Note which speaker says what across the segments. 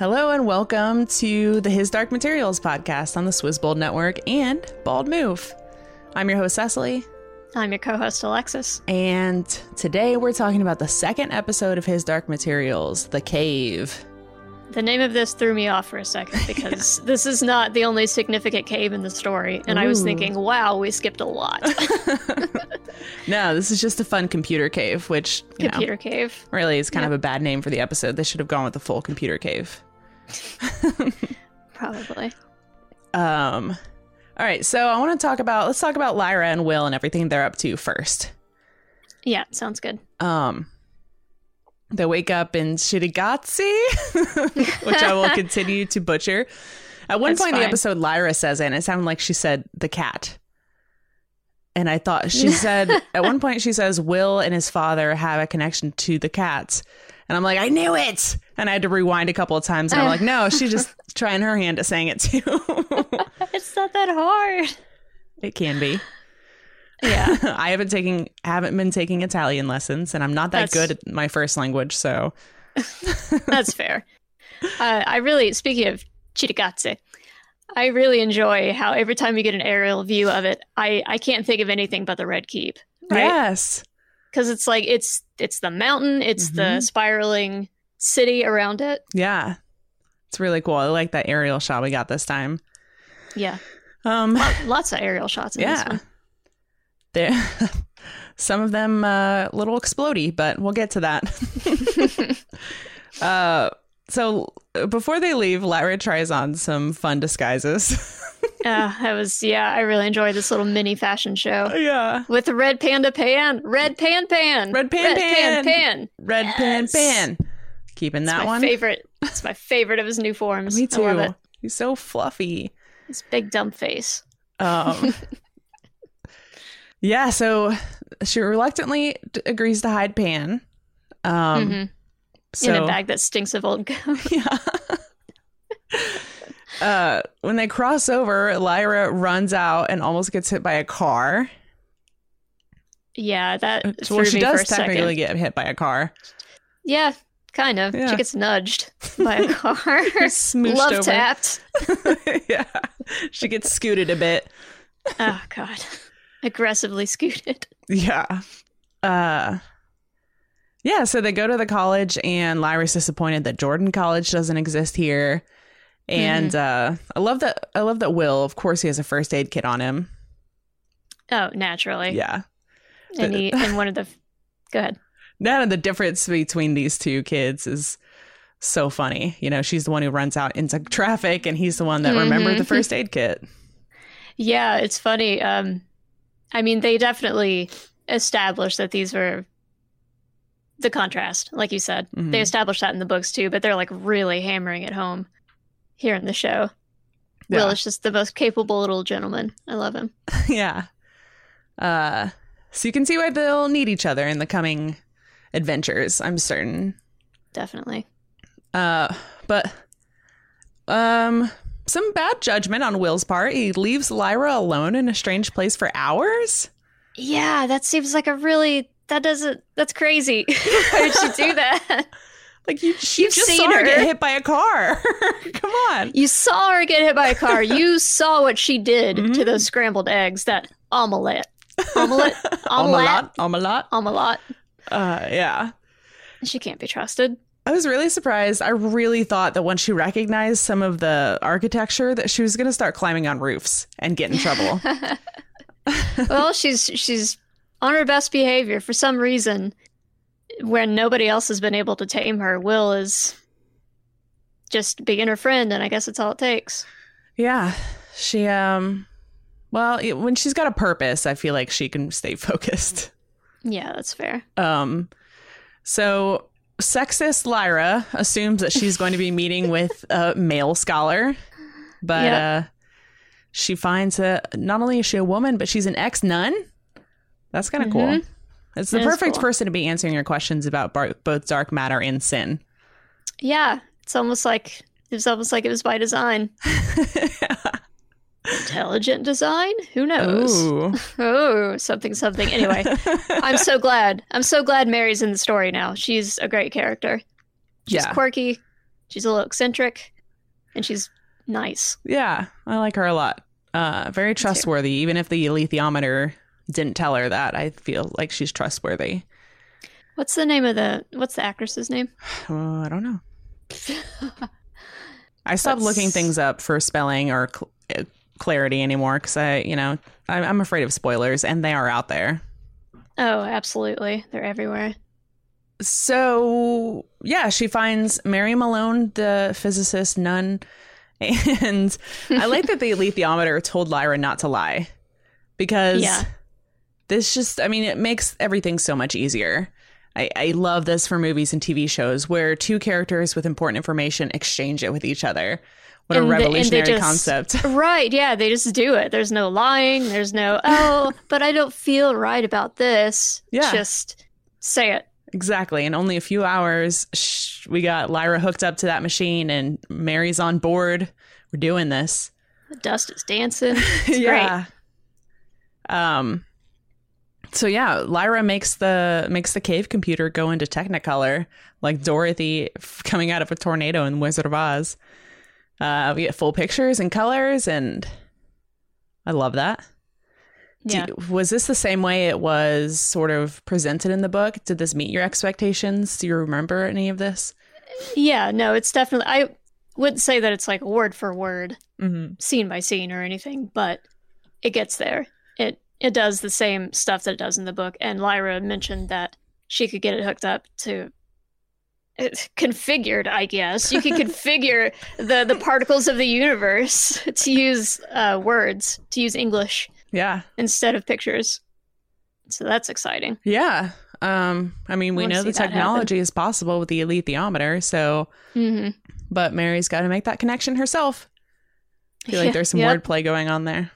Speaker 1: Hello and welcome to the His Dark Materials podcast on the Swizzbold Network and Bald Move. I'm your host, Cecily,
Speaker 2: I'm your co host, Alexis.
Speaker 1: and today we're talking about the second episode of His Dark Materials, The Cave.
Speaker 2: The name of this threw me off for a second because this is not the only significant cave in the story. And I was thinking, wow, we skipped a lot.
Speaker 1: No, this is just a fun computer cave, which, you know,
Speaker 2: Computer cave.
Speaker 1: really is kind
Speaker 2: Yeah.
Speaker 1: of a bad name for the episode. They should have gone with the full computer cave.
Speaker 2: Probably.
Speaker 1: Um, all right, so I want to talk about, let's talk about Lyra and Will and everything they're up to first.
Speaker 2: Yeah, sounds good.
Speaker 1: Um, they wake up in Shirigatsi, which I will continue to butcher. At one
Speaker 2: That's
Speaker 1: point in the episode, Lyra says it, and it sounded like she said the cat. And I thought she said, at one point, she says, Will and his father have a connection to the cats. And I'm like, I knew it. And I had to rewind a couple of times. And I'm like, no, she's just trying her hand at saying it too.
Speaker 2: It's not that hard.
Speaker 1: it can be.
Speaker 2: Yeah.
Speaker 1: I haven't taken haven't been taking Italian lessons, and I'm not that
Speaker 2: That's-
Speaker 1: good at my first language. So
Speaker 2: That's fair. Uh, I really, speaking of Chitagazze, I really enjoy how every time you get an aerial view of it, I, I can't think of anything but the Red Keep. Right?
Speaker 1: yes,
Speaker 2: Because it's like it's it's the mountain, it's the
Speaker 1: Mhm.
Speaker 2: spiraling city around it.
Speaker 1: yeah, it's really cool. I like that aerial shot we got this time.
Speaker 2: Yeah,
Speaker 1: Um,
Speaker 2: lots of aerial shots in this
Speaker 1: yeah,
Speaker 2: one.
Speaker 1: there, some of them uh, a little explody, but we'll get to that. uh, so before they leave, Lyra tries on some fun disguises.
Speaker 2: Uh, that was yeah. I really enjoyed this little mini fashion show
Speaker 1: yeah,
Speaker 2: with the red panda pan, red pan pan,
Speaker 1: Red pan pan.
Speaker 2: pan pan.
Speaker 1: red pan
Speaker 2: Yes.
Speaker 1: pan. Keeping
Speaker 2: It's
Speaker 1: that
Speaker 2: my
Speaker 1: one.
Speaker 2: favorite. It's my favorite of his new forms.
Speaker 1: Me
Speaker 2: I
Speaker 1: too. He's so fluffy.
Speaker 2: His big dumb face.
Speaker 1: Um, yeah, so she reluctantly d- agrees to hide Pan. Um,
Speaker 2: Mhm.
Speaker 1: so,
Speaker 2: in a bag that stinks of old goat.
Speaker 1: Yeah. Uh, when they cross over, Lyra runs out and almost gets hit by a car.
Speaker 2: yeah, that
Speaker 1: well, she does
Speaker 2: a
Speaker 1: technically get hit by a car.
Speaker 2: Yeah, kind of.
Speaker 1: Yeah.
Speaker 2: She gets nudged by a car. Love
Speaker 1: over.
Speaker 2: tapped.
Speaker 1: yeah, she gets scooted a bit.
Speaker 2: Oh god, aggressively scooted.
Speaker 1: Yeah. Uh Yeah, so they go to the college and Lyra's disappointed that Jordan College doesn't exist here. And uh I love that I love that Will, of course he has a first aid kit on him.
Speaker 2: Oh, naturally.
Speaker 1: Yeah.
Speaker 2: And he and one of the. Go ahead.
Speaker 1: None of the difference between these two kids is so funny. You know, she's the one who runs out into traffic and he's the one that remembered
Speaker 2: Mhm.
Speaker 1: the first aid kit.
Speaker 2: Yeah, it's funny. Um, I mean, they definitely established that these were the contrast, like you said.
Speaker 1: Mhm.
Speaker 2: They established that in the books too, but they're like really hammering it home here in the show. Will is just the most capable little gentleman. I love him.
Speaker 1: yeah. Uh so you can see why they'll need each other in the coming adventures, I'm certain.
Speaker 2: Definitely.
Speaker 1: Uh, but um, some bad judgment on Will's part. He leaves Lyra alone in a strange place for hours.
Speaker 2: Yeah, that seems like a really that doesn't that's crazy. Why would she do that?
Speaker 1: Like you, you
Speaker 2: You've
Speaker 1: just
Speaker 2: seen
Speaker 1: saw her
Speaker 2: her.
Speaker 1: get hit by a car. Come on.
Speaker 2: You saw her get hit by a car. You saw what she did to
Speaker 1: Mhm.
Speaker 2: those scrambled eggs. That omelette, omelette, omelette,
Speaker 1: Omelette. Omelette.
Speaker 2: omelette.
Speaker 1: Uh, yeah.
Speaker 2: She can't be trusted.
Speaker 1: I was really surprised. I really thought that when she recognized some of the architecture, that she was going to start climbing on roofs and get in trouble.
Speaker 2: well, she's she's on her best behavior for some reason. When nobody else has been able to tame her, Will is just being her friend, and I guess that's all it takes.
Speaker 1: yeah. She, um, well, it- when she's got a purpose, I feel like she can stay focused.
Speaker 2: Yeah, that's fair.
Speaker 1: Um, so sexist Lyra assumes that she's going to be meeting with a male scholar, but
Speaker 2: Yeah.
Speaker 1: uh, she finds that not only is she a woman, but she's an ex nun. That's kind of cool. It's the
Speaker 2: It
Speaker 1: perfect
Speaker 2: cool.
Speaker 1: person to be answering your questions about bar- both dark matter and sin.
Speaker 2: Yeah, it's almost like it's almost like it was by design. Intelligent design? Who knows?
Speaker 1: Ooh.
Speaker 2: Oh, something, something. Anyway, I'm so glad. I'm so glad Mary's in the story now. She's a great character. She's
Speaker 1: Yeah.
Speaker 2: quirky. She's a little eccentric, and she's nice.
Speaker 1: Yeah, I like her a lot. Uh, very trustworthy. Even if the alethiometer didn't tell her that, I feel like she's trustworthy.
Speaker 2: What's the name of the What's the actress's name?
Speaker 1: Uh, I don't know. I stopped looking things up for spelling or cl- uh, clarity anymore because I, you know, I, I'm afraid of spoilers, and they are out there.
Speaker 2: Oh, absolutely. They're everywhere.
Speaker 1: So yeah, she finds Mary Malone, the physicist nun, and I like that the alethiometer told Lyra not to lie because
Speaker 2: Yeah.
Speaker 1: This just, I mean, it makes everything so much easier. I, I love this for movies and TV shows where two characters with important information exchange it with each other. What a
Speaker 2: And they
Speaker 1: revolutionary
Speaker 2: just-
Speaker 1: concept.
Speaker 2: Right, yeah, they just do it. There's no lying, there's no, oh, but I don't feel right about this.
Speaker 1: Yeah.
Speaker 2: Just say it.
Speaker 1: Exactly. In only a few hours, we got Lyra hooked up to that machine and Mary's on board. We're doing this.
Speaker 2: The dust is dancing. It's great.
Speaker 1: Um so yeah, Lyra makes the makes the cave computer go into Technicolor like Dorothy f- coming out of a tornado in Wizard of Oz. Uh, we get full pictures and colors, and I love that.
Speaker 2: Yeah.
Speaker 1: you- was this the same way it was sort of presented in the book? Did this meet your expectations? Do you remember any of this?
Speaker 2: Yeah, no, it's definitely, I wouldn't say that it's like word for word,
Speaker 1: Mm-hmm.
Speaker 2: scene by scene or anything, but it gets there. It it does the same stuff that it does in the book. And Lyra mentioned that she could get it hooked up to it's configured, I guess. You can configure the the particles of the universe to use uh, words, to use English
Speaker 1: Yeah,
Speaker 2: instead of pictures. So that's exciting.
Speaker 1: yeah. Um, I mean, we know the technology is possible with the alethiometer, so
Speaker 2: hmm
Speaker 1: but Mary's got to make that connection herself. I feel like there's some
Speaker 2: Yep.
Speaker 1: wordplay going on there.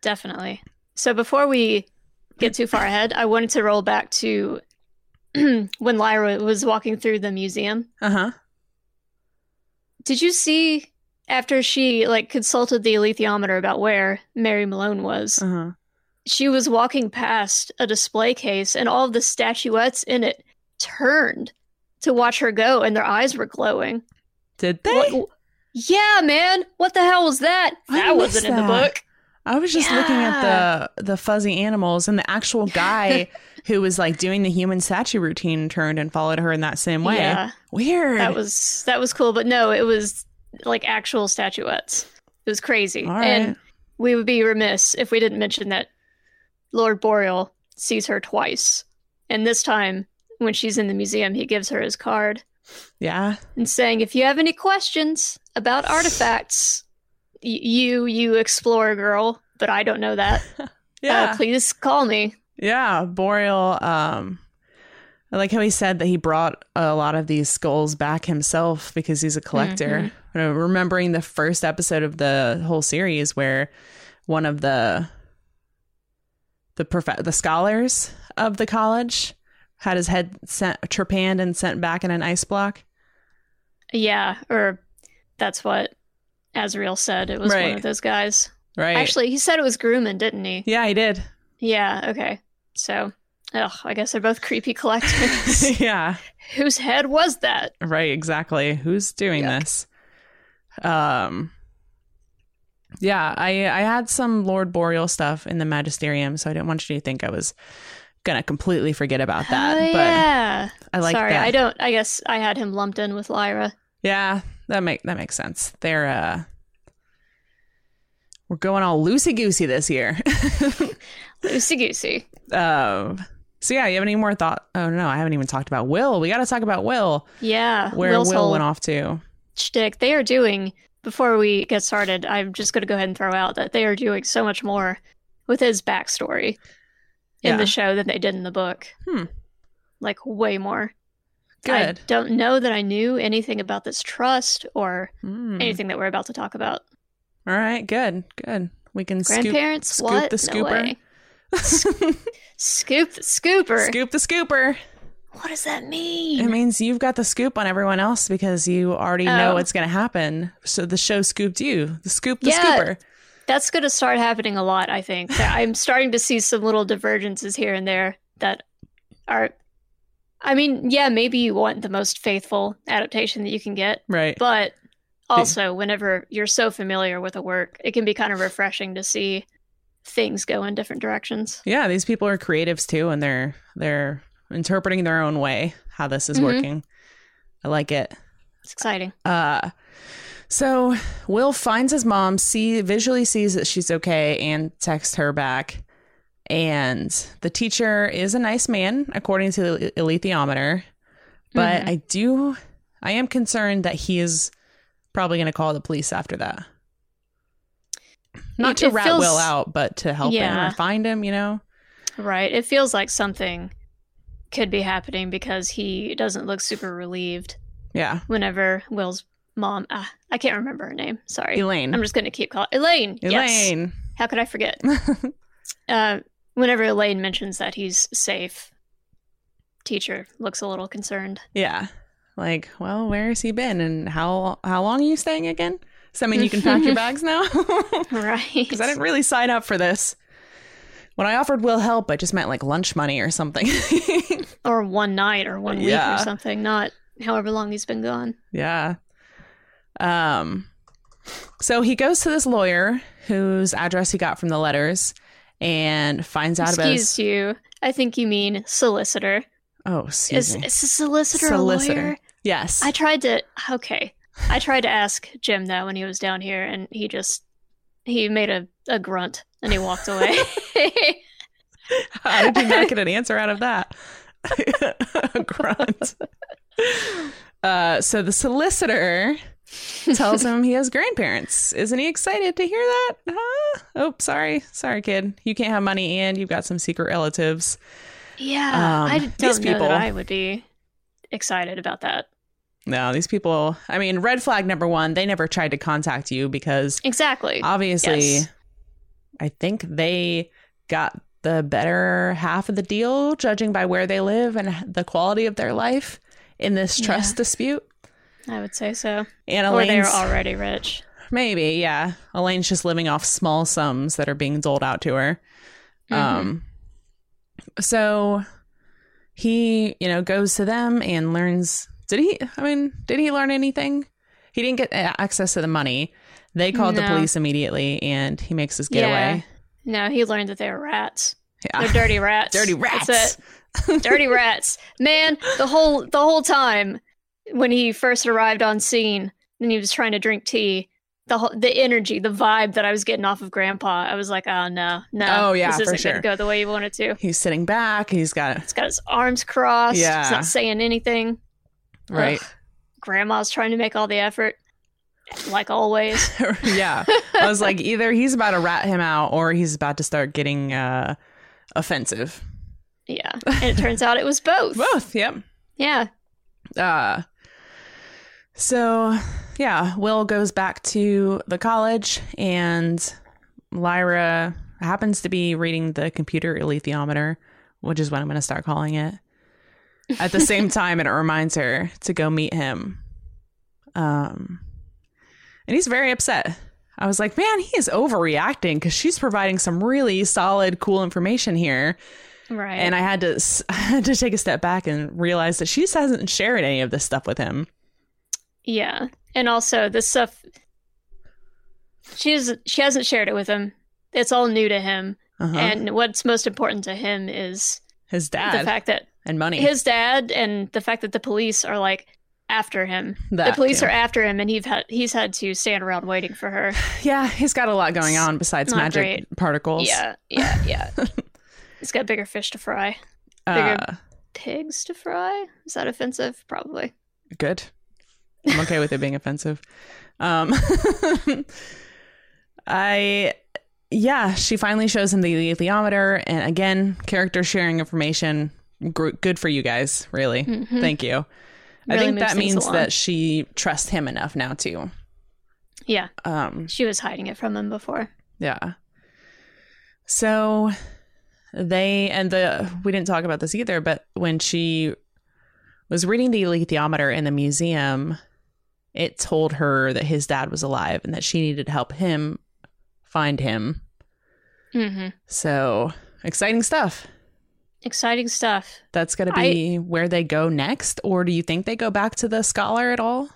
Speaker 2: Definitely. So before we get too far ahead, I wanted to roll back to when Lyra was walking through the museum.
Speaker 1: Uh huh.
Speaker 2: Did you see after she like consulted the alethiometer about where Mary Malone was?
Speaker 1: Uh huh.
Speaker 2: She was walking past a display case and all of the statuettes in it turned to watch her go and their eyes were glowing.
Speaker 1: Did they?
Speaker 2: What- yeah, man. What the hell was that?
Speaker 1: I
Speaker 2: That wasn't in the book.
Speaker 1: I was just looking at the the fuzzy animals, and the actual guy who was like doing the human statue routine turned and followed her in that same way.
Speaker 2: Yeah.
Speaker 1: Weird.
Speaker 2: That was that was cool, but no, it was like actual statuettes. It was crazy.
Speaker 1: Right.
Speaker 2: And we would be remiss if we didn't mention that Lord Boreal sees her twice. And this time, when she's in the museum, he gives her his card
Speaker 1: yeah.
Speaker 2: and saying, if you have any questions about artifacts, you, you explorer girl, but I don't know that,
Speaker 1: Yeah.
Speaker 2: uh, please call me.
Speaker 1: Yeah, Boreal. Um, I like how he said that he brought a lot of these skulls back himself because he's a collector. Uh, Remembering the first episode of the whole series where one of the the prof- the scholars of the college had his head sent trepanned and sent back in an ice block.
Speaker 2: Yeah, or that's what Asriel said. It was one of those guys.
Speaker 1: Right.
Speaker 2: Actually, he said it was Grumman, didn't he?
Speaker 1: yeah, he did.
Speaker 2: Yeah, okay. So, ugh, I guess they're both creepy collectors.
Speaker 1: yeah.
Speaker 2: Whose head was that?
Speaker 1: Right, exactly. Who's doing
Speaker 2: Yuck.
Speaker 1: this? Um Yeah, I I had some Lord Boreal stuff in the Magisterium, so I didn't want you to think I was gonna completely forget about that.
Speaker 2: oh,
Speaker 1: but
Speaker 2: yeah.
Speaker 1: I like
Speaker 2: Sorry,
Speaker 1: that.
Speaker 2: I don't. I guess I had him lumped in with Lyra.
Speaker 1: Yeah, that make that makes sense. They're uh we're going all loosey goosey this year.
Speaker 2: Loosey goosey.
Speaker 1: um so yeah, you have any more thought? Oh no, I haven't even talked about Will. We got to talk about Will.
Speaker 2: Yeah.
Speaker 1: Where
Speaker 2: Will's
Speaker 1: Will went off to.
Speaker 2: shtick. They are doing. Before we get started, I'm just going to go ahead and throw out that they are doing so much more with his backstory in
Speaker 1: Yeah.
Speaker 2: the show than they did in the book.
Speaker 1: Hmm.
Speaker 2: Like way more. I
Speaker 1: Good.
Speaker 2: don't know that I knew anything about this trust or
Speaker 1: Hmm.
Speaker 2: anything that we're about to talk about.
Speaker 1: All right, good, good. We can scoop,
Speaker 2: Grandparents,
Speaker 1: scoop
Speaker 2: what?
Speaker 1: the
Speaker 2: No
Speaker 1: scooper.
Speaker 2: way. Scoop the scooper.
Speaker 1: scoop the scooper.
Speaker 2: What does that mean?
Speaker 1: It means you've got the scoop on everyone else because you already know
Speaker 2: Oh.
Speaker 1: what's going to happen. So the show scooped you. The scoop the
Speaker 2: Yeah.
Speaker 1: scooper.
Speaker 2: That's going to start happening a lot, I think. I'm starting to see some little divergences here and there that are I mean, yeah, maybe you want the most faithful adaptation that you can get,
Speaker 1: Right.
Speaker 2: but also whenever you're so familiar with a work, it can be kind of refreshing to see things go in different directions.
Speaker 1: yeah, these people are creatives too, and they're they're interpreting their own way how this is
Speaker 2: Mhm.
Speaker 1: working. I like it.
Speaker 2: It's exciting.
Speaker 1: Uh so Will finds his mom, see visually sees that she's okay and texts her back. And the teacher is a nice man, according to the alethiometer. But
Speaker 2: Mhm.
Speaker 1: I do I am concerned that he is probably gonna call the police after that. Not
Speaker 2: It-
Speaker 1: to
Speaker 2: it
Speaker 1: rat
Speaker 2: feels-
Speaker 1: Will out, but to help him
Speaker 2: Yeah.
Speaker 1: or find him, you know?
Speaker 2: Right. It feels like something could be happening because he doesn't look super relieved
Speaker 1: Yeah.
Speaker 2: whenever Will's mom, ah, I can't remember her name. Sorry.
Speaker 1: Elaine.
Speaker 2: I'm just going to keep calling Elaine. Yes.
Speaker 1: Elaine.
Speaker 2: How could I forget? uh, whenever Elaine mentions that he's safe, teacher looks a little concerned.
Speaker 1: Yeah. Like, well, where has he been and how how long are you staying again? Does that mean you can pack your bags now?
Speaker 2: Right.
Speaker 1: Because I didn't really sign up for this. When I offered Will help, I just meant like lunch money or something.
Speaker 2: or one night or one week
Speaker 1: Yeah.
Speaker 2: or something, not however long he's been gone.
Speaker 1: yeah. Um so he goes to this lawyer whose address he got from the letters and finds out about
Speaker 2: Excuse you. I think you mean solicitor.
Speaker 1: Oh, excuse
Speaker 2: Is,
Speaker 1: me.
Speaker 2: is a solicitor,
Speaker 1: Solicitor.
Speaker 2: a lawyer?
Speaker 1: Yes.
Speaker 2: I tried to. Okay, I tried to ask Jim that when he was down here, and he just he made a, a grunt and he walked away.
Speaker 1: How did you not get an answer out of that? A grunt. Uh, so the solicitor tells him he has grandparents. Isn't he excited to hear that? Huh? Oh, sorry. Sorry, kid. You can't have money and you've got some secret relatives.
Speaker 2: yeah,
Speaker 1: Um,
Speaker 2: I
Speaker 1: these
Speaker 2: don't know
Speaker 1: people-
Speaker 2: that I would be excited about that.
Speaker 1: No, these people, I mean, red flag number one, they never tried to contact you because
Speaker 2: Exactly.
Speaker 1: obviously
Speaker 2: Yes.
Speaker 1: I think they got the better half of the deal, judging by where they live and the quality of their life in this
Speaker 2: Yeah.
Speaker 1: trust dispute.
Speaker 2: I would say so.
Speaker 1: And
Speaker 2: Or they're already rich.
Speaker 1: maybe, yeah. Elaine's just living off small sums that are being doled out to her.
Speaker 2: Mhm.
Speaker 1: Um, so he, you know, goes to them and learns. Did he? I mean, did he learn anything? He didn't get access to the money. They called the police immediately, and he makes his
Speaker 2: Yeah.
Speaker 1: getaway.
Speaker 2: No, he learned that they were rats.
Speaker 1: Yeah.
Speaker 2: They're dirty rats.
Speaker 1: Dirty rats.
Speaker 2: Dirty rats. Man, the whole the whole time when he first arrived on scene and he was trying to drink tea, the whole, the energy, the vibe that I was getting off of Grandpa, I was like, oh no, no,
Speaker 1: Oh, yeah,
Speaker 2: this isn't
Speaker 1: sure.
Speaker 2: gonna go the way you want it to.
Speaker 1: He's sitting back. He's got
Speaker 2: He's got his arms crossed.
Speaker 1: Yeah.
Speaker 2: he's not saying anything.
Speaker 1: right.
Speaker 2: Ugh. Grandma's trying to make all the effort, like always.
Speaker 1: yeah. I was like, either he's about to rat him out, or he's about to start getting uh, offensive.
Speaker 2: Yeah, and it turns out it was both.
Speaker 1: Both. Yep.
Speaker 2: Yeah,
Speaker 1: Uh, so yeah, Will goes back to the college, and Lyra happens to be reading the computer alethiometer, which is what I'm going to start calling it. At the same time, and it reminds her to go meet him. Um, and he's very upset. I was like, man, he is overreacting because she's providing some really solid, cool information here.
Speaker 2: right.
Speaker 1: And I had to I had to take a step back and realize that she just hasn't shared any of this stuff with him.
Speaker 2: Yeah, and also this stuff. She's she hasn't shared it with him. It's all new to him,
Speaker 1: Uh-huh.
Speaker 2: and what's most important to him is
Speaker 1: his dad.
Speaker 2: the fact that
Speaker 1: and money.
Speaker 2: his dad and the fact that the police are like after him. the police
Speaker 1: too.
Speaker 2: are after him, and he's had he's had to stand around waiting for her.
Speaker 1: yeah, he's got a lot going on besides
Speaker 2: Not
Speaker 1: magic
Speaker 2: great.
Speaker 1: particles.
Speaker 2: Yeah, yeah, yeah. he's got bigger fish to fry, bigger-
Speaker 1: Uh,
Speaker 2: pigs to fry. Is that offensive? Probably.
Speaker 1: good. I'm okay with it being offensive. Um, I, yeah, she finally shows him the alethiometer, and again, character sharing information. Gr- good for you guys, really.
Speaker 2: Mhm.
Speaker 1: Thank you. I think that means
Speaker 2: along.
Speaker 1: that she trusts him enough now too.
Speaker 2: Yeah,
Speaker 1: Um,
Speaker 2: she was hiding it from him before.
Speaker 1: Yeah. So they and the we didn't talk about this either, but when she was reading the alethiometer in the museum, it told her that his dad was alive and that she needed to help him find him.
Speaker 2: hmm
Speaker 1: So exciting stuff.
Speaker 2: Exciting stuff.
Speaker 1: That's going to be where they go next, or do you think they go back to the scholar at all?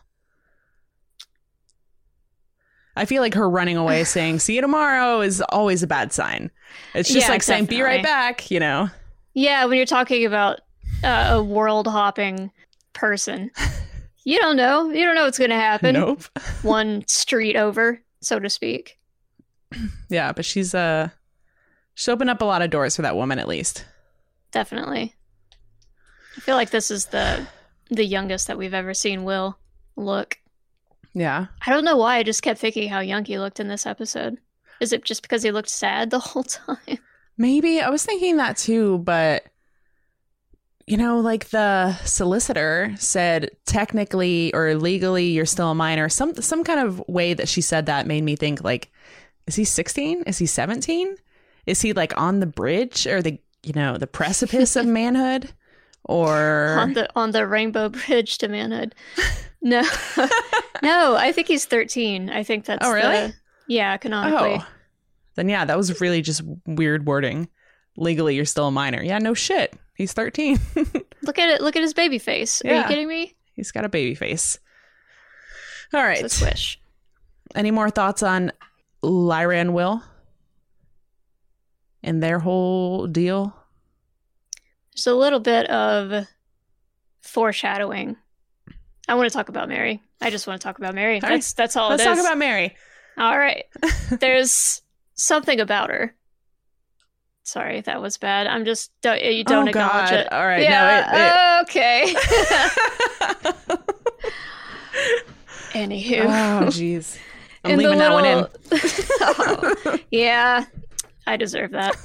Speaker 1: I feel like her running away saying "see you tomorrow" is always a bad sign. It's just
Speaker 2: Yeah,
Speaker 1: like saying "be right back," you know.
Speaker 2: Yeah, when you're talking about uh, a world hopping person, you don't know. You don't know what's going to happen.
Speaker 1: Nope.
Speaker 2: One street over, so to speak.
Speaker 1: Yeah, but she's uh she opened up a lot of doors for that woman at least.
Speaker 2: Definitely. I feel like this is the the youngest that we've ever seen Will look.
Speaker 1: Yeah.
Speaker 2: I don't know why I just kept thinking how young he looked in this episode. Is it just because he looked sad the whole time?
Speaker 1: Maybe I was thinking that too, but you know, like the solicitor said technically or legally you're still a minor. Some some kind of way that she said that made me think like is he 16? Is he 17? Is he like on the bridge or the you know, the precipice of manhood or
Speaker 2: on the on the rainbow bridge to manhood. No. no, I think he's 13. I think that's
Speaker 1: Oh, really?
Speaker 2: the- yeah, canonically.
Speaker 1: Oh. Then yeah, that was really just weird wording. Legally you're still a minor. Yeah, no shit. He's 13.
Speaker 2: Look at it. Look at his baby face. Are
Speaker 1: Yeah.
Speaker 2: you kidding me?
Speaker 1: He's got a baby face. All right.
Speaker 2: Swish.
Speaker 1: Any more thoughts on Lyra and Will and their whole deal?
Speaker 2: There's a little bit of foreshadowing. I want to talk about Mary. I just want to talk about Mary.
Speaker 1: All right.
Speaker 2: That's that's all
Speaker 1: Let's
Speaker 2: it is.
Speaker 1: talk about Mary.
Speaker 2: all right. There's something about her. Sorry, that was bad. I'm just don't, you don't
Speaker 1: oh,
Speaker 2: acknowledge
Speaker 1: God.
Speaker 2: it.
Speaker 1: All right.
Speaker 2: yeah. okay.
Speaker 1: No, it, it-
Speaker 2: Anywho.
Speaker 1: oh, jeez. I'm
Speaker 2: In the
Speaker 1: leaving that one in.
Speaker 2: Oh, yeah, I deserve that.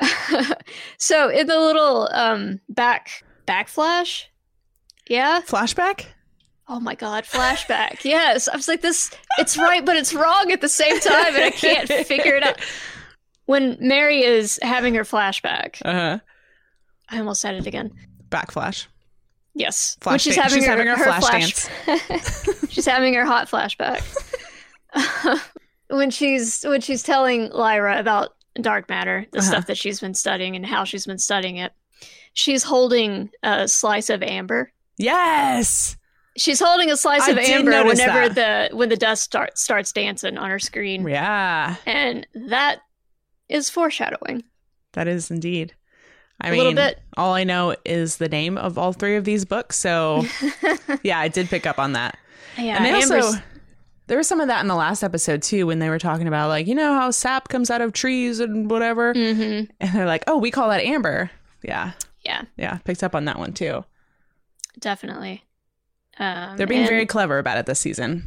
Speaker 2: so in the little um back backflash, yeah.
Speaker 1: Flashback?
Speaker 2: Oh my god, flashback. yes, I was like this. It's right, but it's wrong at the same time, and I can't figure it out. When Mary is having her flashback,
Speaker 1: Uh huh.
Speaker 2: I almost said it again.
Speaker 1: Backflash.
Speaker 2: Yes,
Speaker 1: Flash
Speaker 2: when she's
Speaker 1: dance.
Speaker 2: having
Speaker 1: She's
Speaker 2: her,
Speaker 1: having her
Speaker 2: her
Speaker 1: flash
Speaker 2: flash, she's having her hot flashback. when she's when she's telling Lyra about dark matter, the
Speaker 1: Uh-huh.
Speaker 2: stuff that she's been studying and how she's been studying it, she's holding a slice of amber.
Speaker 1: Yes.
Speaker 2: She's holding a slice
Speaker 1: I
Speaker 2: of amber whenever the when the dust start, starts dancing on her screen,
Speaker 1: Yeah.
Speaker 2: and that is foreshadowing
Speaker 1: That is indeed. I
Speaker 2: a
Speaker 1: mean,
Speaker 2: little bit.
Speaker 1: all I know is the name of all three of these books. So, yeah, I did pick up on that.
Speaker 2: Yeah,
Speaker 1: and
Speaker 2: amber's
Speaker 1: also there was some of that in the last episode too when they were talking about like you know how sap comes out of trees and whatever
Speaker 2: Mhm.
Speaker 1: and they're like oh we call that amber yeah
Speaker 2: Yeah,
Speaker 1: yeah picked up on that one too
Speaker 2: definitely. Um,
Speaker 1: they're being very clever about it this season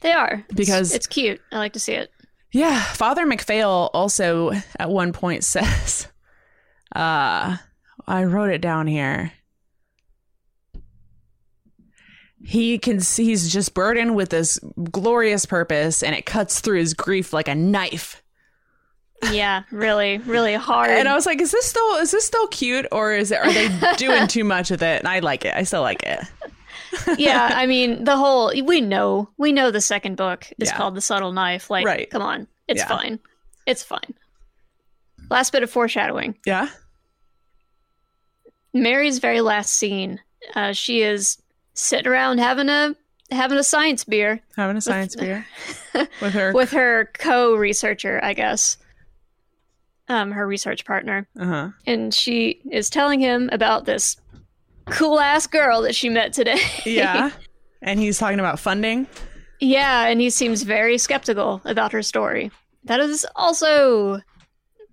Speaker 2: They are It's-
Speaker 1: Because-
Speaker 2: it's cute. I like to see it.
Speaker 1: Yeah father mcphail also at one point says uh i wrote it down here he can see he's just burdened with this glorious purpose and it cuts through his grief like a knife
Speaker 2: Yeah, really, really hard.
Speaker 1: And I was like, is this still is this still cute or is it are they doing too much with it? And I like it. I still like it.
Speaker 2: yeah, I mean, the whole we know we know the second book is
Speaker 1: Yeah.
Speaker 2: called The Subtle Knife. Like,
Speaker 1: Right.
Speaker 2: come on, it's
Speaker 1: Yeah.
Speaker 2: fine, it's fine. Last bit of foreshadowing.
Speaker 1: Yeah.
Speaker 2: Mary's very last scene. Uh, she is sitting around having a having a science beer
Speaker 1: Having a science beer with her.
Speaker 2: with her co-researcher, I guess. Um, her research partner.
Speaker 1: uh-huh.
Speaker 2: and she is telling him about this cool ass girl that she met today.
Speaker 1: Yeah. and he's talking about funding.
Speaker 2: yeah, and he seems very skeptical about her story. That is also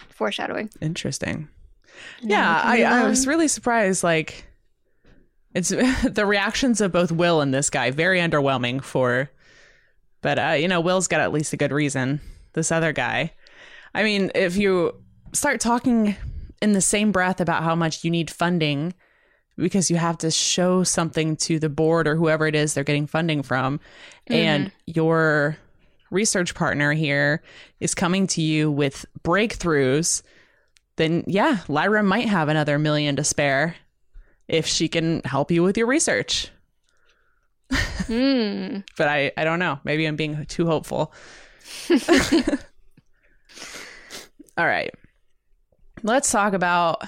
Speaker 2: foreshadowing.
Speaker 1: Interesting.
Speaker 2: And
Speaker 1: Yeah, I, I was really surprised. Like, it's the reactions of both Will and this guy very underwhelming for. But uh, you know, Will's got at least a good reason. This other guy, I mean, if you start talking in the same breath about how much you need funding because you have to show something to the board or whoever it is they're getting funding from, and your research partner here is coming to you with breakthroughs then yeah, Lyra might have another million to spare if she can help you with your research.
Speaker 2: Hmm.
Speaker 1: But I, I don't know. Maybe I'm being too hopeful. All right. Let's talk about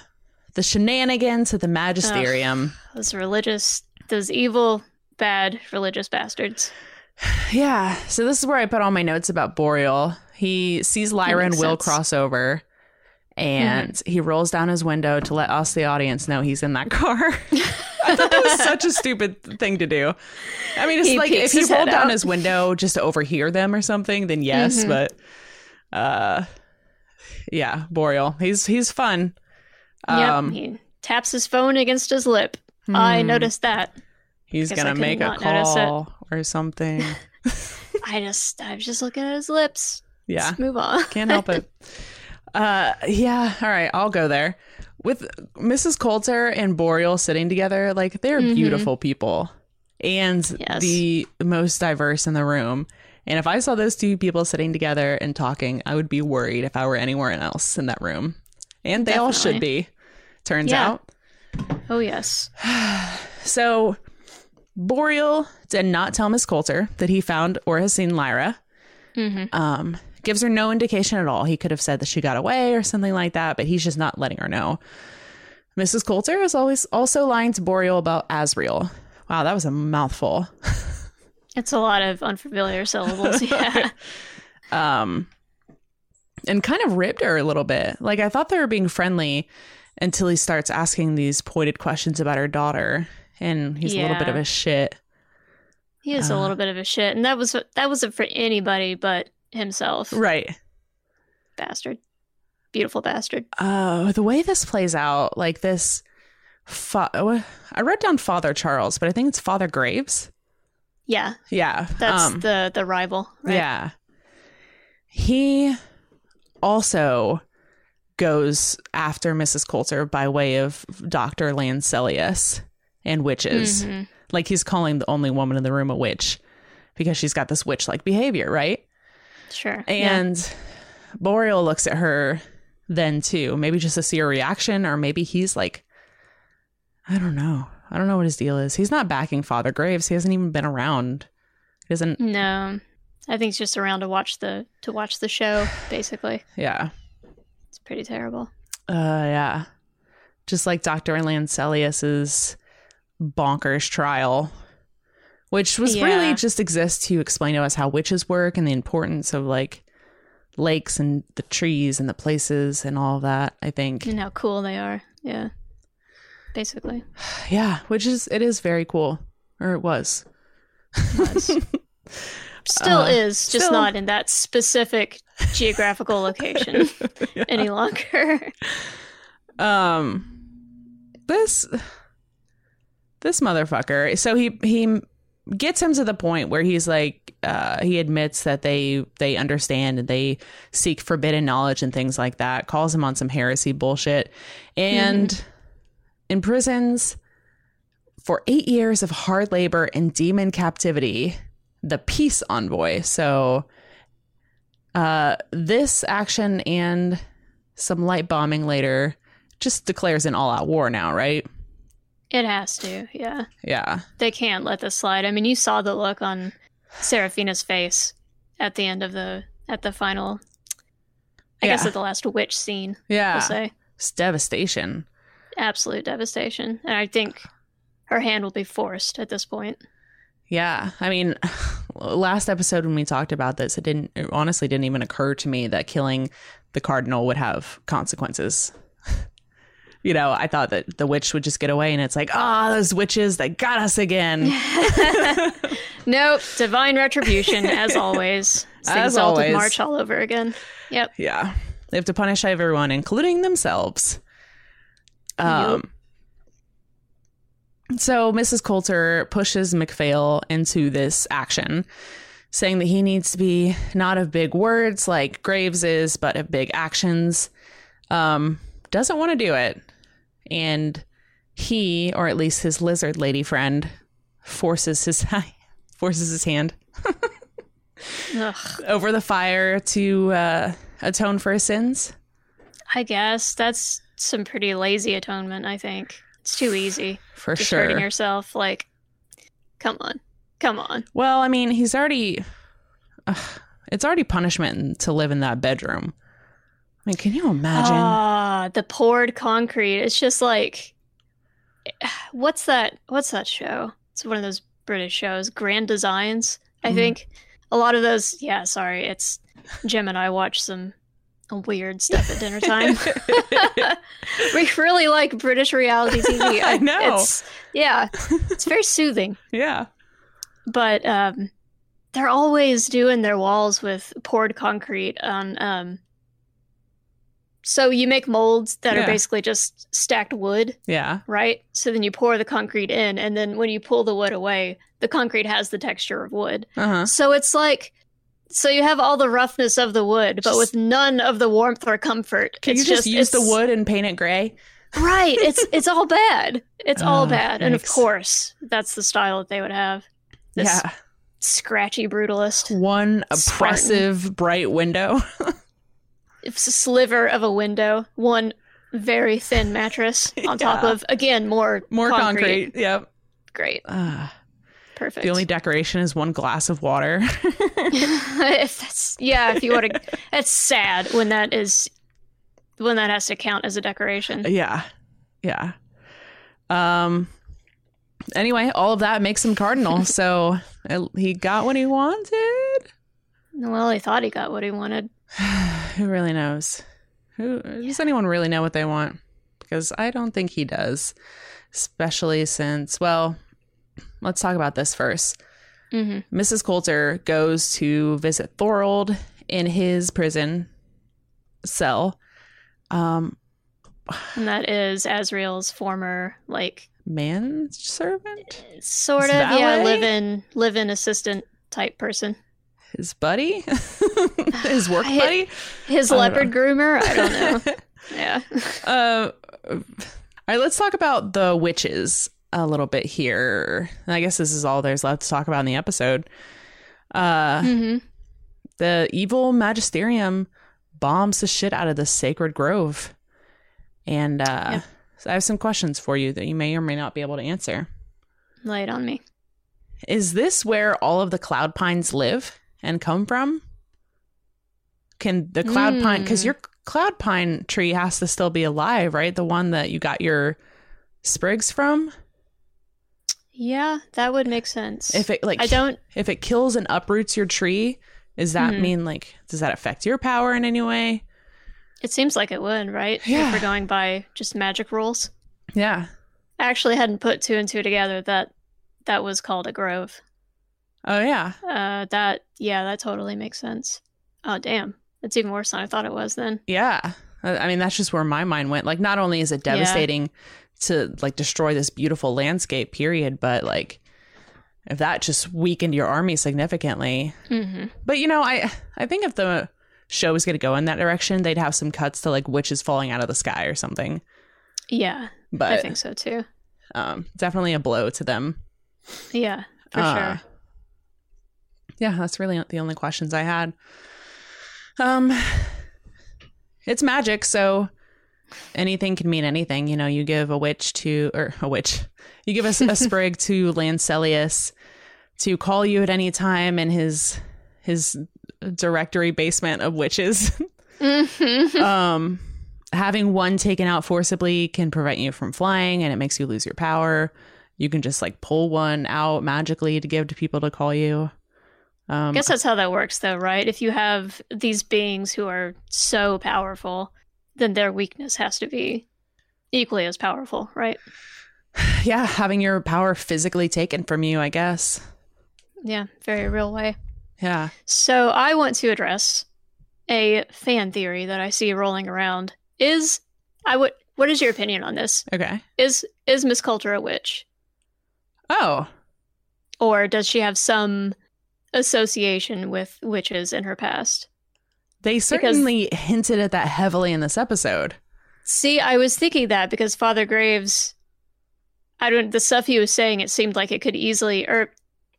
Speaker 1: the shenanigans of the magisterium.
Speaker 2: Those religious, those evil, bad religious bastards.
Speaker 1: Yeah. So this is where I put all my notes about Boreal. He sees Lyra and Will
Speaker 2: sense.
Speaker 1: cross over and he rolls down his window to let us, the audience, know he's in that car. I thought that was such a stupid thing to do. I mean, it's
Speaker 2: He
Speaker 1: like if he rolled down
Speaker 2: out.
Speaker 1: his window just to overhear them or something, then yes,
Speaker 2: Mhm.
Speaker 1: but uh yeah, Boreal. He's he's fun.
Speaker 2: Yep.
Speaker 1: Um
Speaker 2: He taps his phone against his lip. I
Speaker 1: hmm,
Speaker 2: noticed that.
Speaker 1: he's gonna make a
Speaker 2: not notice it.
Speaker 1: call or something.
Speaker 2: I just, I was just looking at his lips.
Speaker 1: Yeah.
Speaker 2: Let's move on.
Speaker 1: Can't help it. Uh, yeah. All right. I'll go there. With Mrs. Coulter and Boreal sitting together, like they're
Speaker 2: Mhm.
Speaker 1: beautiful people and
Speaker 2: Yes.
Speaker 1: the most diverse in the room. And if I saw those two people sitting together and talking, I would be worried if I were anywhere else in that room. And they all should be, turns
Speaker 2: Yeah.
Speaker 1: out.
Speaker 2: Oh yes.
Speaker 1: So Boreal did not tell Miss Coulter that he found or has seen Lyra.
Speaker 2: hmm
Speaker 1: um, gives her no indication at all. He could have said that she got away or something like that, but he's just not letting her know. Mrs. Coulter is always also lying to Boreal about Asriel. Wow, that was a mouthful.
Speaker 2: It's a lot of unfamiliar syllables. Yeah.
Speaker 1: Um, and kind of ribbed her a little bit. Like I thought they were being friendly until he starts asking these pointed questions about her daughter, and he's a little bit of a shit.
Speaker 2: He is a
Speaker 1: Uh.
Speaker 2: little bit of a shit, and that was that wasn't for anybody but himself.
Speaker 1: Right.
Speaker 2: Bastard. Beautiful bastard.
Speaker 1: Uh, the way this plays out, like this. Fa- I wrote down Father Charles, but I think it's Father Graves.
Speaker 2: Yeah,
Speaker 1: Yeah.
Speaker 2: that's
Speaker 1: um,
Speaker 2: the the rival. Right?
Speaker 1: Yeah. He also goes after Mrs. Coulter by way of Dr. Lanselius and witches.
Speaker 2: Mhm.
Speaker 1: Like he's calling the only woman in the room a witch because she's got this witch like behavior, right?
Speaker 2: Sure. yeah.
Speaker 1: And Boreal looks at her then too, maybe just to see her reaction, or maybe he's like, I don't know. I don't know what his deal is. He's not backing Father Graves. He hasn't even been around. He doesn't,
Speaker 2: No, I think he's just around to watch the to watch the show. Basically,
Speaker 1: yeah.
Speaker 2: Pretty terrible.
Speaker 1: Uh, yeah. Just like Dr. Lanselius's bonkers trial, which was
Speaker 2: Yeah.
Speaker 1: really just exists to explain to us how witches work and the importance of like lakes and the trees and the places and all that. I think,
Speaker 2: And how cool they are. Yeah. Basically,
Speaker 1: yeah, which is it is very cool, or it was.
Speaker 2: was. still
Speaker 1: Uh,
Speaker 2: is, just
Speaker 1: still-
Speaker 2: not in that specific geographical location any longer.
Speaker 1: um this this motherfucker so he he gets him to the point where he's like uh he admits that they they understand and they seek forbidden knowledge and things like that calls him on some heresy bullshit and imprisons for eight years of hard labor and demon captivity the peace envoy. So uh this action and some light bombing later just declares an all-out war now right
Speaker 2: It has to, yeah.
Speaker 1: yeah
Speaker 2: They can't let this slide. I mean, you saw the look on Seraphina's face at the end of the at the final. I guess at the last witch scene,
Speaker 1: yeah
Speaker 2: we'll say.
Speaker 1: it's devastation
Speaker 2: Absolute devastation, and I think her hand will be forced at this point.
Speaker 1: Yeah, I mean, last episode when we talked about this, it didn't. It honestly didn't even occur to me that killing the cardinal would have consequences. you know, I thought that the witch would just get away, and it's like, ah, those witches, they got us again.
Speaker 2: Nope, divine retribution as always. It's the
Speaker 1: As always.
Speaker 2: march all over again. Yep.
Speaker 1: yeah, they have to punish everyone, including themselves. Um. So Mrs. Coulter pushes McPhail into this action, saying that he needs to be not of big words like Graves is, but of big actions. Um, doesn't want to do it. And he, or at least his lizard lady friend, forces his forces his hand over the fire to uh, atone for his sins.
Speaker 2: I guess that's some pretty lazy atonement. I think it's too easy.
Speaker 1: For
Speaker 2: Just
Speaker 1: sure.
Speaker 2: hurting yourself. Like, come on, come on.
Speaker 1: Well, I mean, he's already. ugh, it's already punishment to live in that bedroom. I mean, can you imagine?
Speaker 2: Ah, the poured concrete. It's just like, what's that? What's that show? It's one of those British shows, Grand Designs. I
Speaker 1: Mhm.
Speaker 2: think a lot of those. Yeah, sorry, it's Jim and I watch some weird stuff at dinner time. we really like British reality TV.
Speaker 1: I know.
Speaker 2: It's, yeah, it's very soothing.
Speaker 1: yeah.
Speaker 2: But um, they're always doing their walls with poured concrete on. Um, so you make molds that
Speaker 1: Yeah.
Speaker 2: are basically just stacked wood,
Speaker 1: Yeah.
Speaker 2: right? So then you pour the concrete in, and then when you pull the wood away, the concrete has the texture of wood.
Speaker 1: Uh huh.
Speaker 2: So it's like. So you have all the roughness of the wood, but with none of the warmth or comfort.
Speaker 1: Can
Speaker 2: it's
Speaker 1: you just, use the wood and paint it gray?
Speaker 2: Right. It's it's all bad. It's all
Speaker 1: Ah,
Speaker 2: bad. And of course, that's the style that they would have. This
Speaker 1: yeah.
Speaker 2: scratchy brutalist.
Speaker 1: One
Speaker 2: Spartan.
Speaker 1: oppressive bright window.
Speaker 2: It's a sliver of a window, one very thin mattress on top of again more
Speaker 1: More concrete. Yep.
Speaker 2: Great.
Speaker 1: Ah,
Speaker 2: Perfect.
Speaker 1: the only decoration is one glass of water.
Speaker 2: if that's yeah, if you want to it's sad when that is when that has to count as a decoration.
Speaker 1: yeah. Yeah. Um. Anyway, all of that makes him cardinal. so uh, he got what he wanted.
Speaker 2: Well, he thought he got what he wanted.
Speaker 1: Who really knows? Who does anyone really know what they want? Because I don't think he does. Especially since, well, let's talk about this first.
Speaker 2: hmm
Speaker 1: Mrs. Coulter goes to visit Thorold in his prison cell. Um,
Speaker 2: And that is Asriel's former like
Speaker 1: manservant,
Speaker 2: sort of yeah
Speaker 1: valet?
Speaker 2: live-in live-in assistant type person.
Speaker 1: his buddy, his work buddy.
Speaker 2: His leopard groomer. I don't know. yeah.
Speaker 1: Uh, all right, let's talk about the witches a little bit here. I guess this is all there's left to talk about in the episode. Uh,
Speaker 2: hmm
Speaker 1: the evil magisterium bombs the shit out of the sacred grove. And uh,
Speaker 2: Yeah.
Speaker 1: so I have some questions for you that you may or may not be able to answer.
Speaker 2: Lay it on me.
Speaker 1: Is this where all of the cloud pines live and come from? Can the cloud pine, because
Speaker 2: Mm.
Speaker 1: your cloud pine tree has to still be alive, right? The one that you got your sprigs from?
Speaker 2: Yeah, that would make sense.
Speaker 1: If it like
Speaker 2: I don't.
Speaker 1: if it kills and uproots your tree, does that
Speaker 2: Mhm.
Speaker 1: mean like does that affect your power in any way?
Speaker 2: It seems like it would, right?
Speaker 1: Yeah.
Speaker 2: If we're going by just magic rules.
Speaker 1: Yeah.
Speaker 2: I actually hadn't put two and two together that that was called a grove.
Speaker 1: Oh yeah.
Speaker 2: Uh, that yeah, that totally makes sense. Oh damn, it's even worse than I thought it was. Then
Speaker 1: Yeah. I I mean, that's just where my mind went. Like, not only is it
Speaker 2: Yeah.
Speaker 1: To like destroy this beautiful landscape, period, but like if that just weakened your army significantly.
Speaker 2: hmm
Speaker 1: But you know, I I think if the show was going to go in that direction, they'd have some cuts to like witches falling out of the sky or something.
Speaker 2: yeah,
Speaker 1: but I
Speaker 2: think so too.
Speaker 1: um, definitely a blow to them.
Speaker 2: Yeah, for
Speaker 1: Uh,
Speaker 2: sure.
Speaker 1: Yeah, that's really the only questions I had. Um, it's magic, so anything can mean anything. You know, you give a witch to, or a witch, you give us a, sprig to Lanselius to call you at any time in his his directory basement of witches.
Speaker 2: Mhm.
Speaker 1: um, having one taken out forcibly can prevent you from flying, and it makes you lose your power. You can just like pull one out magically to give to people to call you. Um, I
Speaker 2: guess that's how that works, though, right? If you have these beings who are so powerful, then their weakness has to be equally as powerful, right?
Speaker 1: yeah, having your power physically taken from you, I guess.
Speaker 2: Yeah, very real way.
Speaker 1: Yeah.
Speaker 2: So I want to address a fan theory that I see rolling around. Is I would what is your opinion on this?
Speaker 1: Okay.
Speaker 2: Is is Miss Coulter a witch?
Speaker 1: Oh,
Speaker 2: Or does she have some association with witches in her past?
Speaker 1: They certainly hinted at that heavily in this episode.
Speaker 2: See, I was thinking that because Father Graves, I don't, the stuff he was saying, it seemed like it could easily, or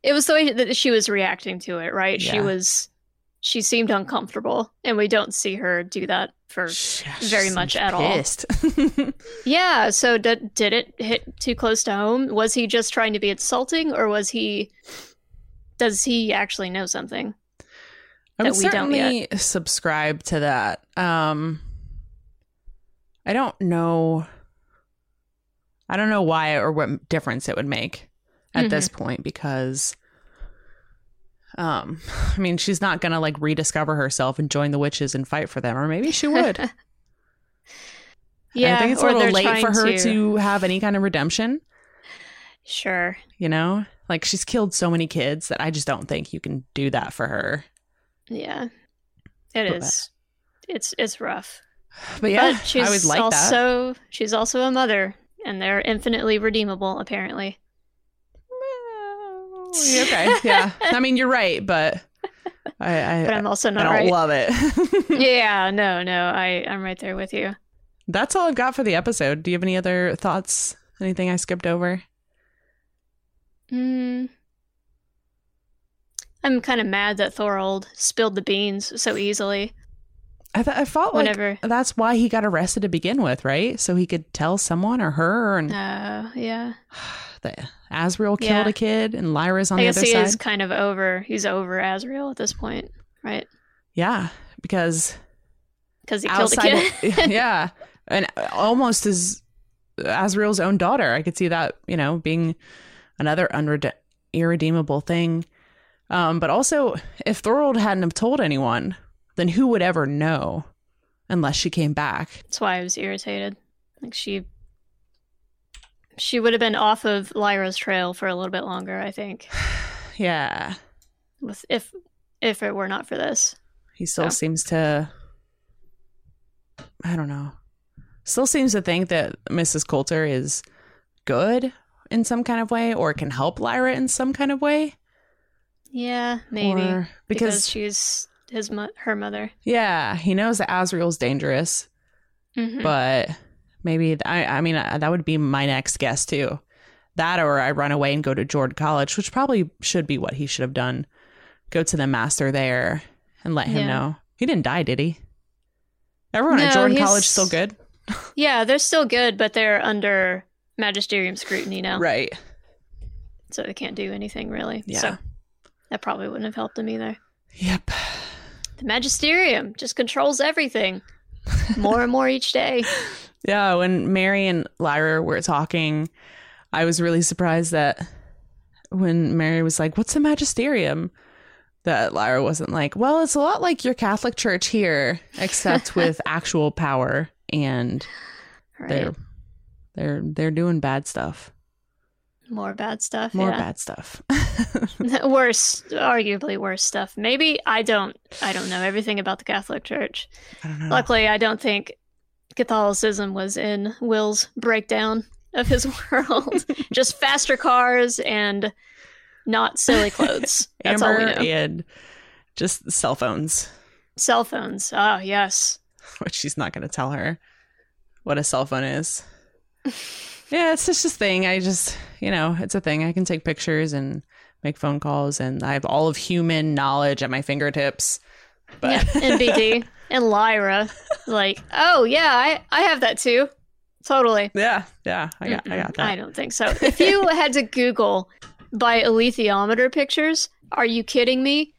Speaker 2: it was the way that she was reacting to it, right? She was, she seemed uncomfortable, and we don't see her do that for.
Speaker 1: She-
Speaker 2: very
Speaker 1: she
Speaker 2: much at all. Yeah, so did, did it hit too close to home? Was he just trying to be insulting, or was he, does he actually know something?
Speaker 1: I
Speaker 2: that
Speaker 1: would
Speaker 2: we don't
Speaker 1: certainly subscribe to that. Um, I don't know. I don't know why or what difference it would make at this point because um I mean she's not gonna like rediscover herself and join the witches and fight for them or maybe she would.
Speaker 2: yeah,
Speaker 1: I think it's a little late for her to have any kind of redemption,
Speaker 2: Sure.
Speaker 1: you know? Like she's killed so many kids that I just don't think you can do that for her.
Speaker 2: Yeah, it
Speaker 1: But-
Speaker 2: is. It's it's rough.
Speaker 1: But yeah,
Speaker 2: but she's
Speaker 1: I would like that.
Speaker 2: also she's also a mother, and they're infinitely redeemable. Apparently,
Speaker 1: okay, yeah. I mean, you're right, but I I,
Speaker 2: but I'm also not.
Speaker 1: I don't
Speaker 2: right.
Speaker 1: love it.
Speaker 2: yeah, no, no, I I'm right there with you.
Speaker 1: That's all I've got for the episode. Do you have any other thoughts? Anything I skipped over?
Speaker 2: Mm. I'm kind of mad that Thorold spilled the beans so easily.
Speaker 1: I th- I felt like
Speaker 2: Whenever,
Speaker 1: that's why he got arrested to begin with, right? So he could tell someone or her, and
Speaker 2: uh, yeah,
Speaker 1: the Asriel killed
Speaker 2: Yeah.
Speaker 1: a kid, and Lyra's on
Speaker 2: I
Speaker 1: the
Speaker 2: guess
Speaker 1: other
Speaker 2: he
Speaker 1: side.
Speaker 2: is kind of over. He's over Asriel at this point, right?
Speaker 1: Yeah, because
Speaker 2: Because he killed a kid.
Speaker 1: yeah, and almost as Asriel's own daughter, I could see that you know being another unrede- irredeemable thing. Um, but also, if Thorold hadn't have told anyone, then who would ever know unless she came back?
Speaker 2: That's why I was irritated. Like she, she would have been off of Lyra's trail for a little bit longer. I think,
Speaker 1: Yeah,
Speaker 2: with if if it were not for this.
Speaker 1: he still
Speaker 2: Yeah.
Speaker 1: seems to. I don't know. Still seems to think that Mrs. Coulter is good in some kind of way, or can help Lyra in some kind of way.
Speaker 2: Yeah, maybe
Speaker 1: Or-
Speaker 2: because,
Speaker 1: because
Speaker 2: she's his mo- her mother.
Speaker 1: Yeah, he knows that Asriel's dangerous,
Speaker 2: Mhm.
Speaker 1: but maybe th- I I mean uh, that would be my next guess too. That or I run away and go to Jordan College, which probably should be what he should have done. Go to the master there and let him
Speaker 2: Yeah.
Speaker 1: know. He didn't die, did he? Everyone at Jordan College still good?
Speaker 2: yeah, they're still good, but they're under magisterium scrutiny now,
Speaker 1: Right.
Speaker 2: so they can't do anything really.
Speaker 1: Yeah.
Speaker 2: So that probably wouldn't have helped them either.
Speaker 1: Yep.
Speaker 2: The magisterium just controls everything, more and more each day.
Speaker 1: Yeah, when Mary and Lyra were talking, I was really surprised that when Mary was like, "What's the magisterium?" that Lyra wasn't like, "Well, it's a lot like your Catholic Church here, except with actual power and
Speaker 2: Right.
Speaker 1: they're they're they're doing bad stuff,
Speaker 2: More bad stuff.
Speaker 1: more
Speaker 2: yeah.
Speaker 1: bad stuff."
Speaker 2: worse, arguably worse stuff. Maybe I don't. I don't know everything about the Catholic Church.
Speaker 1: I don't know.
Speaker 2: Luckily, I don't think Catholicism was in Will's breakdown of his world. Just faster cars and not silly clothes. That's all we
Speaker 1: Amber
Speaker 2: know.
Speaker 1: and just cell phones,
Speaker 2: Cell phones. Oh yes.
Speaker 1: which she's not going to tell her what a cell phone is. Yeah, it's just this thing. I just, you know, it's a thing. I can take pictures and make phone calls, and I have all of human knowledge at my fingertips. But
Speaker 2: Yeah. And BD and Lyra. Like, oh yeah, I I have that too. Totally.
Speaker 1: yeah, yeah, I got, I got that.
Speaker 2: I don't think so. If you had to Google by alethiometer pictures, are you kidding me?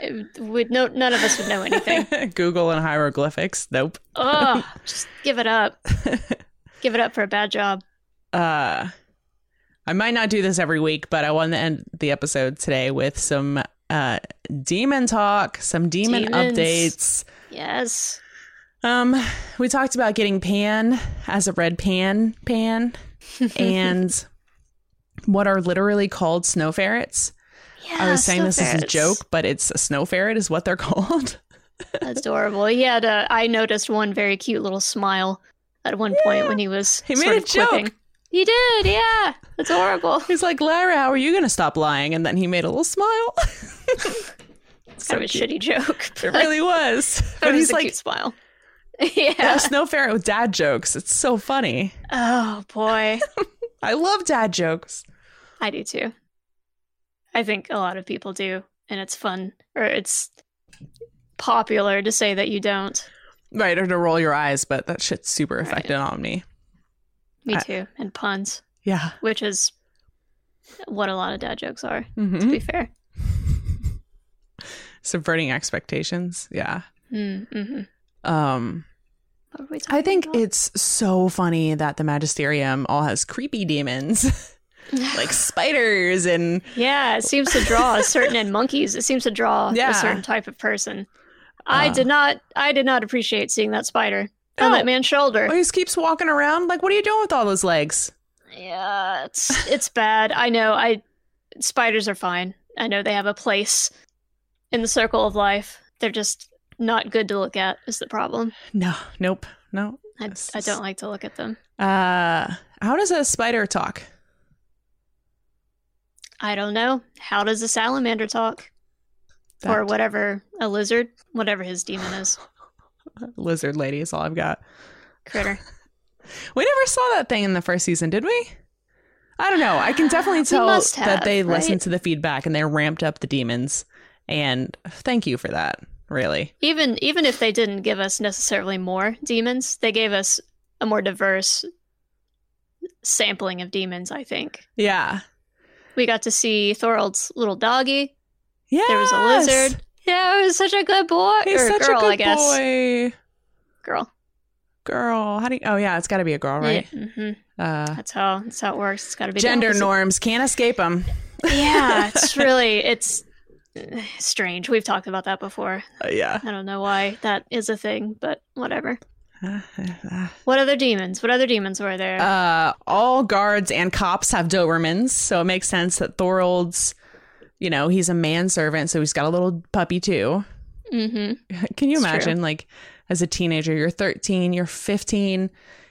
Speaker 2: It would no none of us would know anything.
Speaker 1: Google and hieroglyphics. Nope.
Speaker 2: Oh, just give it up. Give it up for a bad job.
Speaker 1: Uh I might not do this every week, but I want to end the episode today with some uh demon talk, some demon
Speaker 2: Demons.
Speaker 1: updates.
Speaker 2: Yes.
Speaker 1: Um we talked about getting Pan as a red pan pan and what are literally called snow ferrets.
Speaker 2: Yeah,
Speaker 1: I was saying this as a joke, but it's a snow ferret is what they're called.
Speaker 2: That's adorable. He had a. I noticed one very cute little smile at one point when he was.
Speaker 1: He
Speaker 2: sort
Speaker 1: made a
Speaker 2: of quipping.
Speaker 1: joke.
Speaker 2: He did. Yeah, that's horrible.
Speaker 1: He's like, Lara, how are you gonna stop lying? And then he made a little smile.
Speaker 2: It's kind of a shitty joke.
Speaker 1: It really was.
Speaker 2: But was
Speaker 1: he's
Speaker 2: a
Speaker 1: like
Speaker 2: cute smile.
Speaker 1: yeah,
Speaker 2: yeah.
Speaker 1: snow ferret with dad jokes. It's so funny.
Speaker 2: Oh boy,
Speaker 1: I love dad jokes.
Speaker 2: I do too. I think a lot of people do, and it's fun, or it's popular to say that you don't.
Speaker 1: Right, or to roll your eyes, but that shit's super effective on me.
Speaker 2: Me
Speaker 1: I-
Speaker 2: too, and puns,
Speaker 1: Yeah.
Speaker 2: which is what a lot of dad jokes are. To
Speaker 1: hmm
Speaker 2: be fair.
Speaker 1: Subverting expectations. Yeah.
Speaker 2: Mm-hmm.
Speaker 1: Um
Speaker 2: What were we talking
Speaker 1: I think
Speaker 2: about?
Speaker 1: it's so funny that the Magisterium all has creepy demons. like spiders and
Speaker 2: Yeah, it seems to draw a certain and monkeys. It seems to draw
Speaker 1: Yeah.
Speaker 2: a certain type of person. I
Speaker 1: Uh.
Speaker 2: did not. I did not appreciate seeing that spider on that man's shoulder.
Speaker 1: oh, he just keeps walking around. Like, what are you doing with all those legs?
Speaker 2: Yeah, it's it's bad. I know. I spiders are fine. I know they have a place in the circle of life. They're just not good to look at. Is the problem?
Speaker 1: No, nope, no.
Speaker 2: I, I don't like to look at them.
Speaker 1: Uh, how does a spider talk?
Speaker 2: I don't know. How does a salamander talk? Or whatever a lizard, whatever his demon is,
Speaker 1: lizard lady is all I've got.
Speaker 2: critter.
Speaker 1: We never saw that thing in the first season, did we? I don't know. I can definitely tell
Speaker 2: must
Speaker 1: that they
Speaker 2: right?
Speaker 1: listened to the feedback and they ramped up the demons. And thank you for that. Really.
Speaker 2: even even if they didn't give us necessarily more demons, they gave us a more diverse sampling of demons. I think
Speaker 1: Yeah.
Speaker 2: we got to see Thorold's little doggy.
Speaker 1: Yeah.
Speaker 2: There was a lizard. Yeah, it was such a good boy
Speaker 1: He's
Speaker 2: or
Speaker 1: such
Speaker 2: girl,
Speaker 1: a good
Speaker 2: I guess.
Speaker 1: boy.
Speaker 2: Girl.
Speaker 1: Girl. How do you? Oh yeah, it's got to be a girl, right?
Speaker 2: Yeah, mhm.
Speaker 1: Uh,
Speaker 2: That's how that's how it works. It's got to be
Speaker 1: gender norms can't escape them.
Speaker 2: Yeah, it's really it's strange. We've talked about that before.
Speaker 1: Uh, yeah.
Speaker 2: I don't know why that is a thing, but whatever. What other demons? What other demons were there?
Speaker 1: Uh, all guards and cops have Dobermans, so it makes sense that Thorold's, you know, he's a manservant, so he's got a little puppy too.
Speaker 2: mm-hmm.
Speaker 1: Can you
Speaker 2: It's true.
Speaker 1: imagine, like, as a teenager, you're 13, you're 15,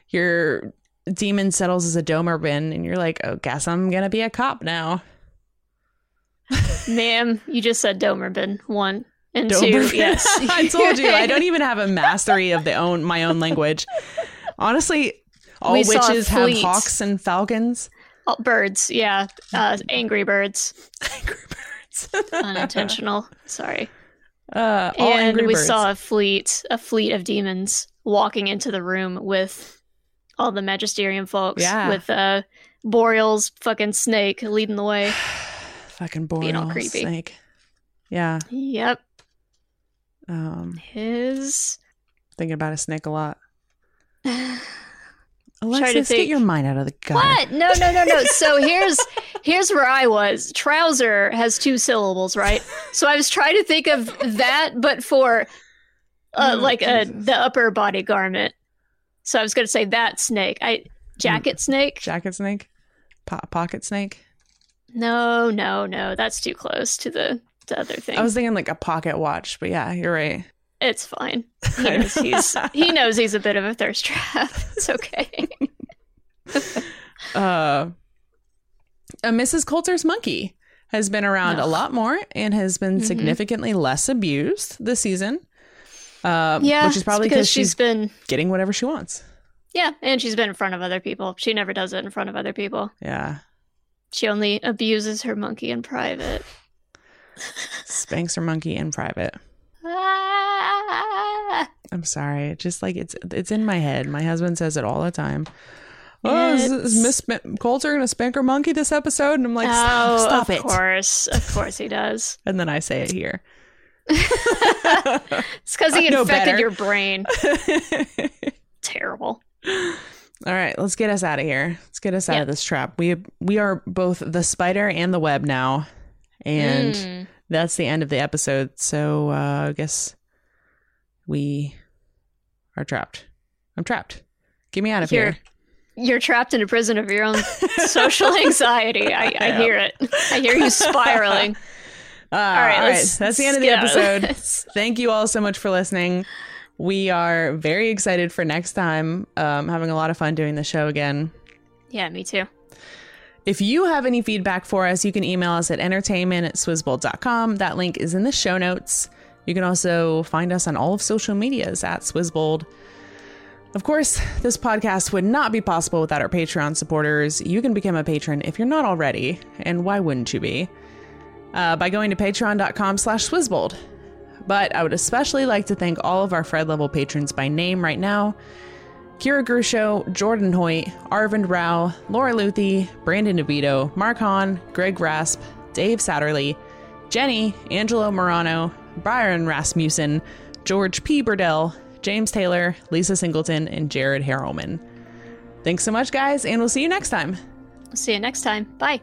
Speaker 1: your demon settles as a Doberman, and you're like, oh, guess I'm gonna be a cop now.
Speaker 2: Ma'am, you just said Doberman. One and two. Yes.
Speaker 1: I told you, I don't even have a mastery of the own my own language. Honestly, all
Speaker 2: We
Speaker 1: witches have hawks and falcons.
Speaker 2: Oh, birds. Yeah. Uh, angry birds.
Speaker 1: Angry birds.
Speaker 2: Unintentional. Sorry.
Speaker 1: Uh,
Speaker 2: and we
Speaker 1: birds.
Speaker 2: saw a fleet, a fleet of demons walking into the room with all the magisterium folks.
Speaker 1: Yeah.
Speaker 2: With uh, Boreal's fucking snake leading the way.
Speaker 1: fucking
Speaker 2: being all
Speaker 1: boreal
Speaker 2: creepy.
Speaker 1: snake. Yeah.
Speaker 2: Yep.
Speaker 1: Um,
Speaker 2: His.
Speaker 1: thinking about a snake a lot.
Speaker 2: what?
Speaker 1: Alexis, get
Speaker 2: think.
Speaker 1: your mind out of the gutter. What?
Speaker 2: No, no, no, no. So here's here's where I was. Trouser has two syllables, right? So I was trying to think of that, but for uh,
Speaker 1: Oh,
Speaker 2: like a the upper body garment. So I was going to say that snake. I jacket snake.
Speaker 1: Jacket snake, po- pocket snake.
Speaker 2: No, no, no. That's too close to the, the other thing.
Speaker 1: I was thinking like a pocket watch, but yeah, you're right.
Speaker 2: It's fine. He knows he's he knows he's a bit of a thirst trap. It's okay.
Speaker 1: Uh, a Mrs. Coulter's monkey has been around a lot more and has been
Speaker 2: Mhm.
Speaker 1: significantly less abused this season. Uh,
Speaker 2: yeah,
Speaker 1: which is probably because
Speaker 2: she's
Speaker 1: she's
Speaker 2: been
Speaker 1: getting whatever she wants.
Speaker 2: yeah, and she's been in front of other people. She never does it in front of other people.
Speaker 1: Yeah,
Speaker 2: She only abuses her monkey in private.
Speaker 1: spanks her monkey in private.
Speaker 2: Ah!
Speaker 1: I'm sorry. Just like it's it's in my head. My husband says it all the time. Oh, is, is Miss Coulter gonna spank her monkey this episode? And I'm like,
Speaker 2: oh,
Speaker 1: stop, stop
Speaker 2: of
Speaker 1: it.
Speaker 2: course, of course he does.
Speaker 1: And then I say it here.
Speaker 2: It's because he infected your brain. Terrible.
Speaker 1: All right, let's get us out of here. Let's get us out
Speaker 2: Yeah.
Speaker 1: of this trap. We we are both the spider and the web now, and
Speaker 2: Mm.
Speaker 1: that's the end of the episode. So uh, I guess we are trapped. I'm trapped. Get me out of
Speaker 2: You're-
Speaker 1: here.
Speaker 2: You're trapped in a prison of your own social anxiety. I, I
Speaker 1: Yeah.
Speaker 2: hear it. I hear you spiraling.
Speaker 1: Uh,
Speaker 2: All right,
Speaker 1: all right. That's the end of the
Speaker 2: out of
Speaker 1: episode. Thank you all so much for listening. We are very excited for next time. Um, having a lot of fun doing the show again.
Speaker 2: Yeah, me too.
Speaker 1: If you have any feedback for us, you can email us at entertainment at swizzbold.com. That link is in the show notes. You can also find us on all of social medias at Swizzbold. Of course, this podcast would not be possible without our Patreon supporters. You can become a patron if you're not already, and why wouldn't you be? Uh, by going to patreon.com slash swizzbold. But I would especially like to thank all of our Fred level patrons by name right now. Kira Grusho, Jordan Hoyt, Arvind Rao, Laura Luthi, Brandon DeVito, Mark Hahn, Greg Rasp, Dave Satterley, Jenny, Angelo Morano, Byron Rasmussen, George P. Burdell, James Taylor, Lisa Singleton, and Jared Harrowman. Thanks so much, guys, and we'll see you next time.
Speaker 2: See you next time. Bye.